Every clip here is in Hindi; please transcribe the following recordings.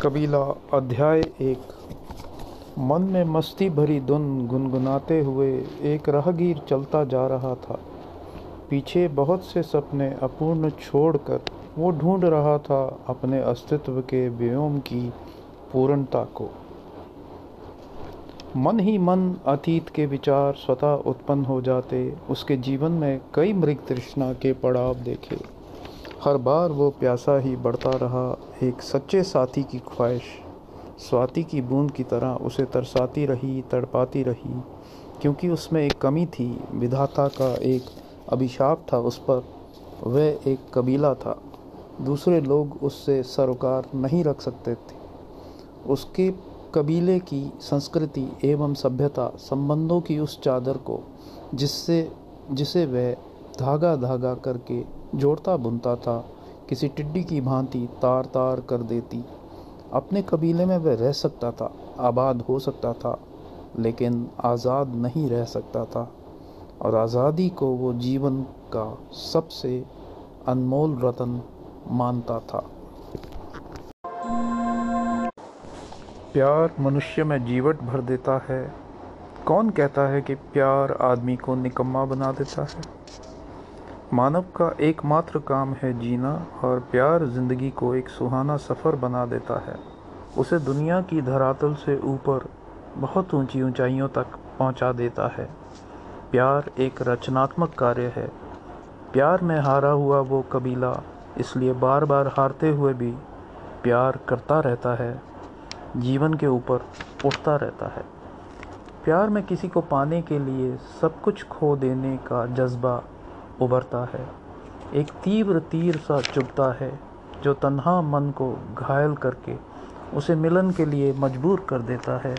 कबीला, अध्याय एक। मन में मस्ती भरी धुन गुनगुनाते हुए एक राहगीर चलता जा रहा था। पीछे बहुत से सपने अपूर्ण छोड़कर वो ढूंढ रहा था अपने अस्तित्व के व्योम की पूर्णता को। मन ही मन अतीत के विचार स्वतः उत्पन्न हो जाते, उसके जीवन में कई मृग तृष्णा के पड़ाव देखे। हर बार वो प्यासा ही बढ़ता रहा, एक सच्चे साथी की ख्वाहिश। स्वाति की बूंद की तरह उसे तरसाती रही, तड़पाती रही, क्योंकि उसमें एक कमी थी। विधाता का एक अभिशाप था उस पर, वह एक कबीला था। दूसरे लोग उससे सरोकार नहीं रख सकते थे। उसके कबीले की संस्कृति एवं सभ्यता संबंधों की उस चादर को, जिससे, जिसे वह धागा धागा करके जोड़ता बुनता था। किसी टिड्डी की भांति तार तार कर देती। अपने कबीले में वह रह सकता था, आबाद हो सकता था, लेकिन आज़ाद नहीं रह सकता था। और आज़ादी को वो जीवन का सबसे अनमोल रतन मानता था। प्यार मनुष्य में जीवट भर देता है। कौन कहता है कि प्यार आदमी को निकम्मा बना देता है? मानव का एकमात्र काम है जीना और प्यार ज़िंदगी को एक सुहाना सफ़र बना देता है। उसे दुनिया की धरातल से ऊपर बहुत ऊँची ऊंचाइयों तक पहुँचा देता है। प्यार एक रचनात्मक कार्य है। प्यार में हारा हुआ वो कबीला इसलिए बार बार हारते हुए भी प्यार करता रहता है। जीवन के ऊपर उठता रहता है। प्यार में किसी को पाने के लिए सब कुछ खो देने का जज्बा उभरता है। एक तीव्र तीर सा चुभता है, जो तन्हा मन को घायल करके उसे मिलन के लिए मजबूर कर देता है।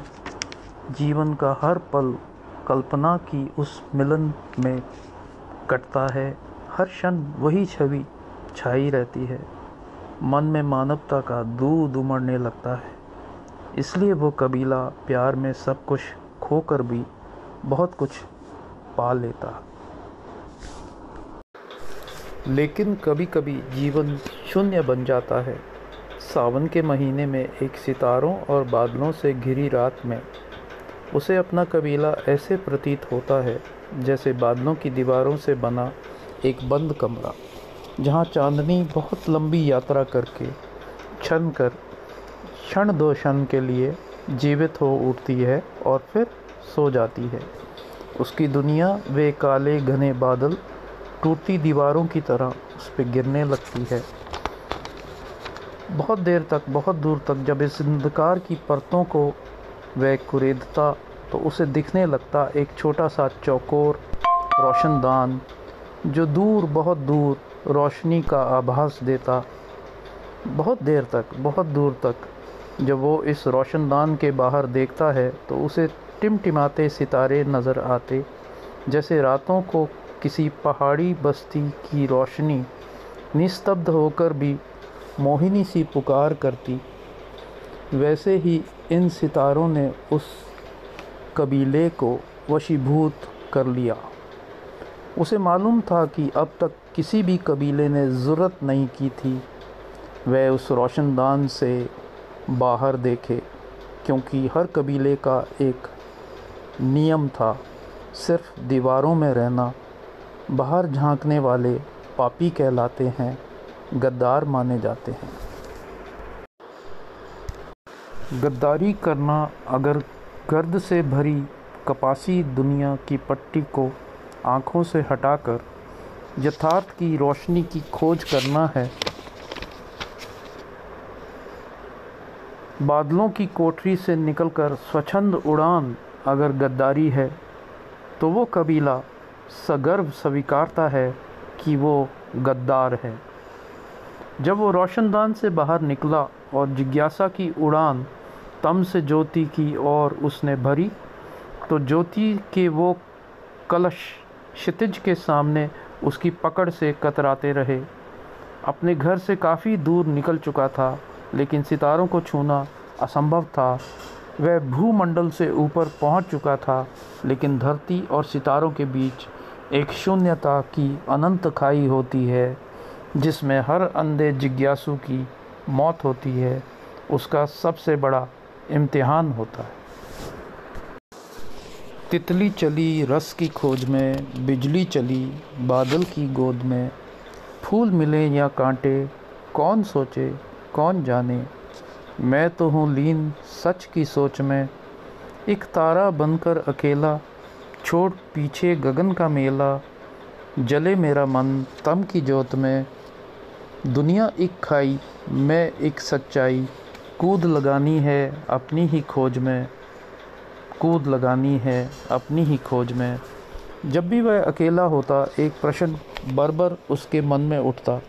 जीवन का हर पल कल्पना की उस मिलन में कटता है। हर क्षण वही छवि छाई रहती है। मन में मानवता का दूध उमड़ने लगता है। इसलिए वो कबीला प्यार में सब कुछ खोकर भी बहुत कुछ पा लेता। लेकिन कभी कभी जीवन शून्य बन जाता है। सावन के महीने में एक सितारों और बादलों से घिरी रात में उसे अपना कबीला ऐसे प्रतीत होता है, जैसे बादलों की दीवारों से बना एक बंद कमरा, जहाँ चांदनी बहुत लंबी यात्रा करके क्षण कर, क्षण दो क्षण के लिए जीवित हो उठती है और फिर सो जाती है। उसकी दुनिया वे काले घने बादल टूटती दीवारों की तरह उस पर गिरने लगती है। बहुत देर तक, बहुत दूर तक जब इस अंधकार की परतों को वह कुरेदता तो उसे दिखने लगता एक छोटा सा चौकोर रोशनदान, जो दूर, बहुत दूर रोशनी का आभास देता। बहुत देर तक, बहुत दूर तक जब वो इस रोशनदान के बाहर देखता है तो उसे टिमटिमाते सितारे नज़र आते, जैसे रातों को किसी पहाड़ी बस्ती की रोशनी निस्तब्ध होकर भी मोहिनी सी पुकार करती। वैसे ही इन सितारों ने उस कबीले को वशीभूत कर लिया। उसे मालूम था कि अब तक किसी भी कबीले ने ज़रूरत नहीं की थी। वह उस रोशनदान से बाहर देखे, क्योंकि हर कबीले का एक नियम था, सिर्फ़ दीवारों में रहना। बाहर झांकने वाले पापी कहलाते हैं, गद्दार माने जाते हैं। गद्दारी करना अगर गर्द से भरी कपासी दुनिया की पट्टी को आँखों से हटाकर यथार्थ की रोशनी की खोज करना है, बादलों की कोठरी से निकलकर स्वच्छंद उड़ान अगर गद्दारी है तो वो कबीला सगर्व स्वीकारता है कि वो गद्दार है। जब वो रोशनदान से बाहर निकला और जिज्ञासा की उड़ान तम से ज्योति की ओर उसने भरी तो ज्योति के वो कलश क्षितिज के सामने उसकी पकड़ से कतराते रहे। अपने घर से काफ़ी दूर निकल चुका था, लेकिन सितारों को छूना असंभव था। वह भूमंडल से ऊपर पहुँच चुका था, लेकिन धरती और सितारों के बीच एक शून्यता की अनंत खाई होती है, जिसमें हर अंधे जिज्ञासु की मौत होती है, उसका सबसे बड़ा इम्तिहान होता है। तितली चली रस की खोज में, बिजली चली बादल की गोद में, फूल मिले या कांटे, कौन सोचे, कौन जाने, मैं तो हूँ लीन सच की सोच में, एक तारा बनकर अकेला छोड़ पीछे गगन का मेला, जले मेरा मन तम की जोत में। दुनिया एक खाई, मैं एक सच्चाई। कूद लगानी है अपनी ही खोज में। कूद लगानी है अपनी ही खोज में। जब भी वह अकेला होता, एक प्रश्न बरबर उसके मन में उठता।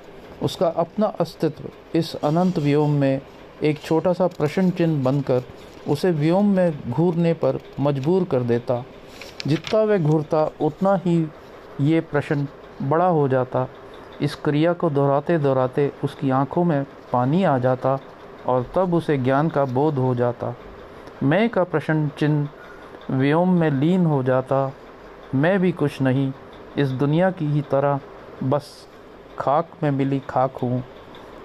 उसका अपना अस्तित्व इस अनंत व्योम में एक छोटा सा प्रश्न चिन्ह बनकर उसे व्योम में घूरने पर मजबूर कर देता। जितना वह घूरता, उतना ही ये प्रश्न बड़ा हो जाता। इस क्रिया को दोहराते दोहराते उसकी आँखों में पानी आ जाता और तब उसे ज्ञान का बोध हो जाता। मैं का प्रश्न चिन्ह व्योम में लीन हो जाता। मैं भी कुछ नहीं, इस दुनिया की ही तरह बस खाक में मिली खाक हूँ।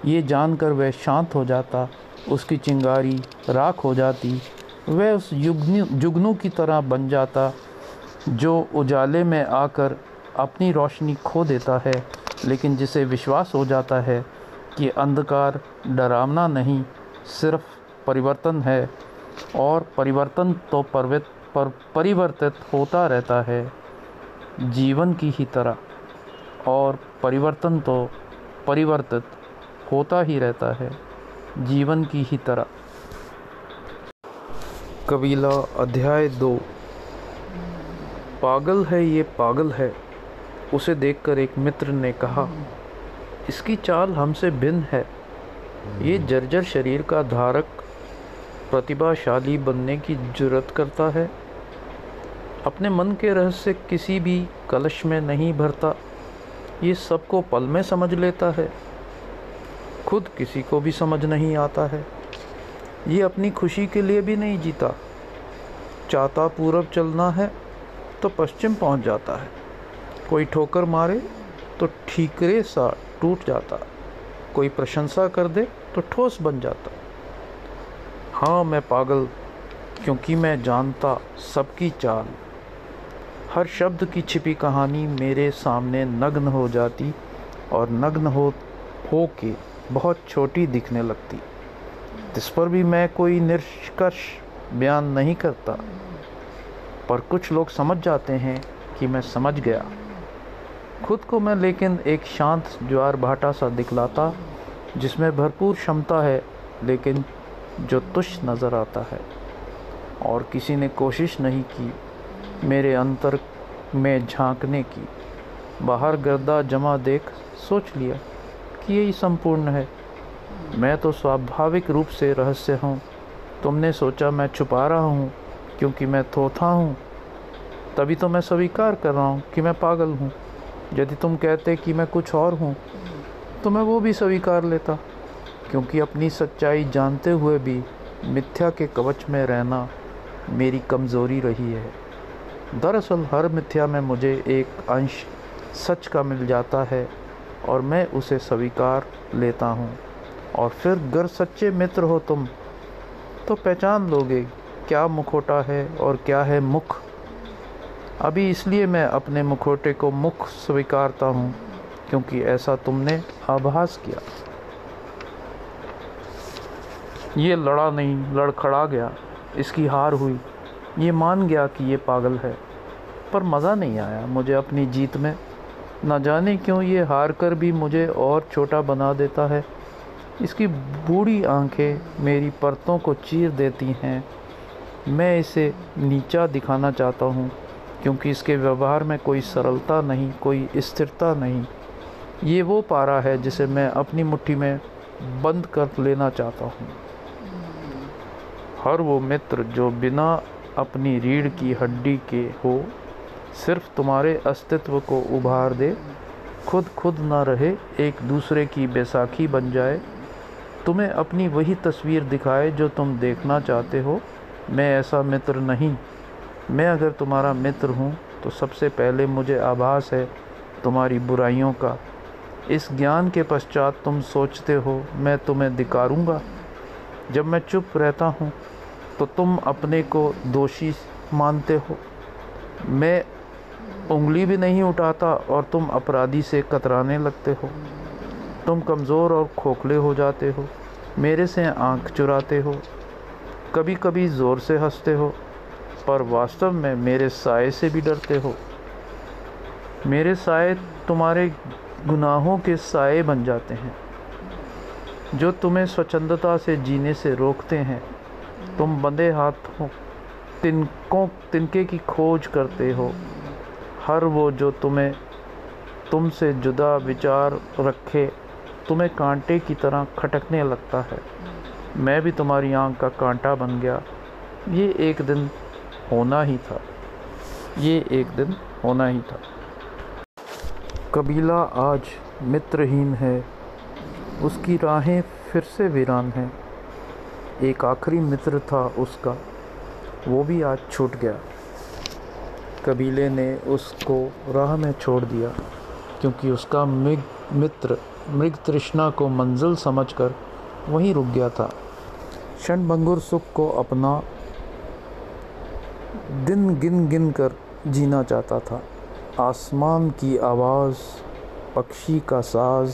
ये जानकर वह शांत हो जाता, उसकी चिंगारी राख हो जाती। वह उस युगनू, जुगनू की तरह बन जाता जो उजाले में आकर अपनी रोशनी खो देता है, लेकिन जिसे विश्वास हो जाता है कि अंधकार डरावना नहीं, सिर्फ़ परिवर्तन है और परिवर्तन तो परवित पर परिवर्तित होता रहता है, जीवन की ही तरह। और परिवर्तन तो परिवर्तित होता ही रहता है, जीवन की ही तरह। कबीला अध्याय दो। पागल है, ये पागल है। उसे देखकर एक मित्र ने कहा, इसकी चाल हमसे भिन्न है। ये जर्जर शरीर का धारक, प्रतिभाशाली बनने की ज़रूरत करता है। अपने मन के रहस्य किसी भी कलश में नहीं भरता। ये सबको पल में समझ लेता है। खुद किसी को भी समझ नहीं आता है। ये अपनी खुशी के लिए भी नहीं जीता। चाहता पूरब चलना है। तो पश्चिम पहुँच जाता है। कोई ठोकर मारे तो ठीकरे सा टूट जाता। कोई प्रशंसा कर दे तो ठोस बन जाता। हाँ मैं पागल, क्योंकि मैं जानता सबकी चाल। हर शब्द की छिपी कहानी मेरे सामने नग्न हो जाती और नग्न हो हो के बहुत छोटी दिखने लगती। इस पर भी मैं कोई निष्कर्ष बयान नहीं करता पर कुछ लोग समझ जाते हैं कि मैं समझ गया। खुद को मैं लेकिन एक शांत ज्वार भाटा सा दिखलाता, जिसमें भरपूर क्षमता है, लेकिन जो तुष नज़र आता है। और किसी ने कोशिश नहीं की मेरे अंतर में झांकने की। बाहर गर्दा जमा देख सोच लिया कि यही संपूर्ण है। मैं तो स्वाभाविक रूप से रहस्य हूँ। तुमने सोचा मैं छुपा रहा हूँ क्योंकि मैं थोथा हूँ। तभी तो मैं स्वीकार कर रहा हूँ कि मैं पागल हूँ। यदि तुम कहते कि मैं कुछ और हूँ तो मैं वो भी स्वीकार लेता। क्योंकि अपनी सच्चाई जानते हुए भी मिथ्या के कवच में रहना मेरी कमज़ोरी रही है। दरअसल हर मिथ्या में मुझे एक अंश सच का मिल जाता है और मैं उसे स्वीकार लेता हूँ। और फिर गर सच्चे मित्र हो तुम तो पहचान लोगे क्या मुखोटा है और क्या है मुख? अभी इसलिए मैं अपने मुखोटे को मुख स्वीकारता हूँ, क्योंकि ऐसा तुमने आभास किया। ये लड़ा नहीं, लड़खड़ा गया। इसकी हार हुई। ये मान गया कि ये पागल है। पर मज़ा नहीं आया मुझे अपनी जीत में। न जाने क्यों ये हार कर भी मुझे और छोटा बना देता है। इसकी बूढ़ी आँखें मेरी परतों को चीर देती हैं। मैं इसे नीचा दिखाना चाहता हूँ, क्योंकि इसके व्यवहार में कोई सरलता नहीं, कोई स्थिरता नहीं। ये वो पारा है जिसे मैं अपनी मुट्ठी में बंद कर लेना चाहता हूँ। हर वो मित्र जो बिना अपनी रीढ़ की हड्डी के हो, सिर्फ़ तुम्हारे अस्तित्व को उभार दे, खुद खुद ना रहे, एक दूसरे की बैसाखी बन जाए, तुम्हें अपनी वही तस्वीर दिखाए जो तुम देखना चाहते हो मैं ऐसा मित्र नहीं। मैं अगर तुम्हारा मित्र हूँ तो सबसे पहले मुझे आभास है तुम्हारी बुराइयों का। इस ज्ञान के पश्चात तुम सोचते हो, मैं तुम्हें दिकारूँगा जब मैं चुप रहता हूँ तो तुम अपने को दोषी मानते हो। मैं उंगली भी नहीं उठाता और तुम अपराधी से कतराने लगते हो। तुम कमज़ोर और खोखले हो जाते हो। मेरे से आँख चुराते हो। कभी कभी ज़ोर से हँसते हो, पर वास्तव में मेरे साय से भी डरते हो। मेरे साय तुम्हारे गुनाहों के साय बन जाते हैं। जो तुम्हें स्वच्छंदता से जीने से रोकते हैं, तुम बंदे हाथों, तिनकों, तिनके की खोज करते हो। हर वो जो तुम्हें, तुमसे जुदा विचार रखे, तुम्हें कांटे की तरह खटकने लगता है। मैं भी तुम्हारी आँख का कांटा बन गया। ये एक दिन होना ही था। ये एक दिन होना ही था। कबीला आज मित्रहीन है। उसकी राहें फिर से वीरान हैं। एक आखिरी मित्र था उसका। वो भी आज छूट गया। कबीले ने उसको राह में छोड़ दिया, क्योंकि उसका मृग मित्र, मृग तृष्णा को मंजिल समझकर वहीं रुक गया था। क्षणभंगुर सुख को अपना दिन गिन गिन कर जीना चाहता था। आसमान की आवाज़, पक्षी का साज,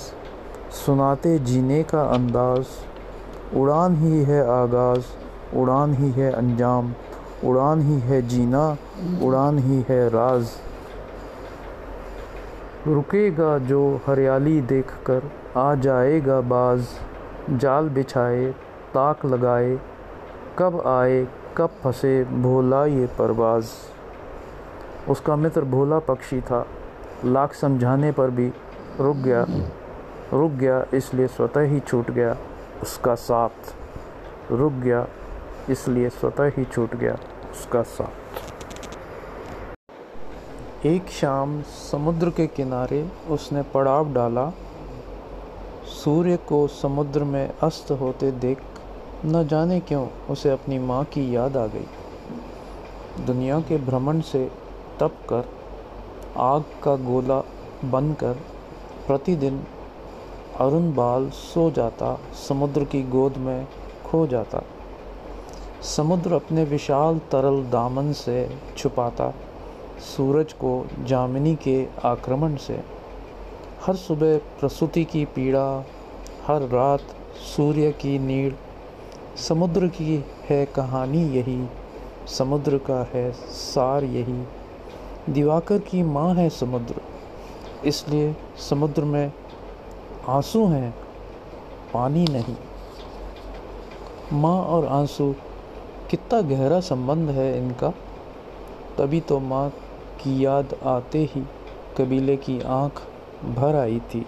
सुनाते जीने का अंदाज, उड़ान ही है आगाज़, उड़ान ही है अंजाम, उड़ान ही है जीना, उड़ान ही है राज। रुकेगा जो हरियाली देखकर, आ जाएगा बाज। जाल बिछाए, ताक लगाए, कब आए, कब फंसे, भोला ये परवाज़। उसका मित्र भोला पक्षी था, लाख समझाने पर भी रुक गया रुक गया, इसलिए स्वतः ही छूट गया, उसका साथ। रुक गया, इसलिए स्वतः ही छूट गया, उसका साथ। एक शाम समुद्र के किनारे उसने पड़ाव डाला सूर्य को समुद्र में अस्त होते देख न जाने क्यों उसे अपनी माँ की याद आ गई। दुनिया के भ्रमण से तप कर, आग का गोला बनकर प्रतिदिन अरुण बाल सो जाता, समुद्र की गोद में खो जाता। समुद्र अपने विशाल तरल दामन से छुपाता, सूरज को जामिनी के आक्रमण से। हर सुबह प्रसूति की पीड़ा, हर रात सूर्य की नीड़ समुद्र की है कहानी यही, समुद्र का है सार यही। दिवाकर की माँ है समुद्र, इसलिए समुद्र में आँसू हैं, पानी नहीं। माँ और आँसू, कितना गहरा संबंध है इनका। तभी तो माँ की याद आते ही कबीले की आँख भर आई थी।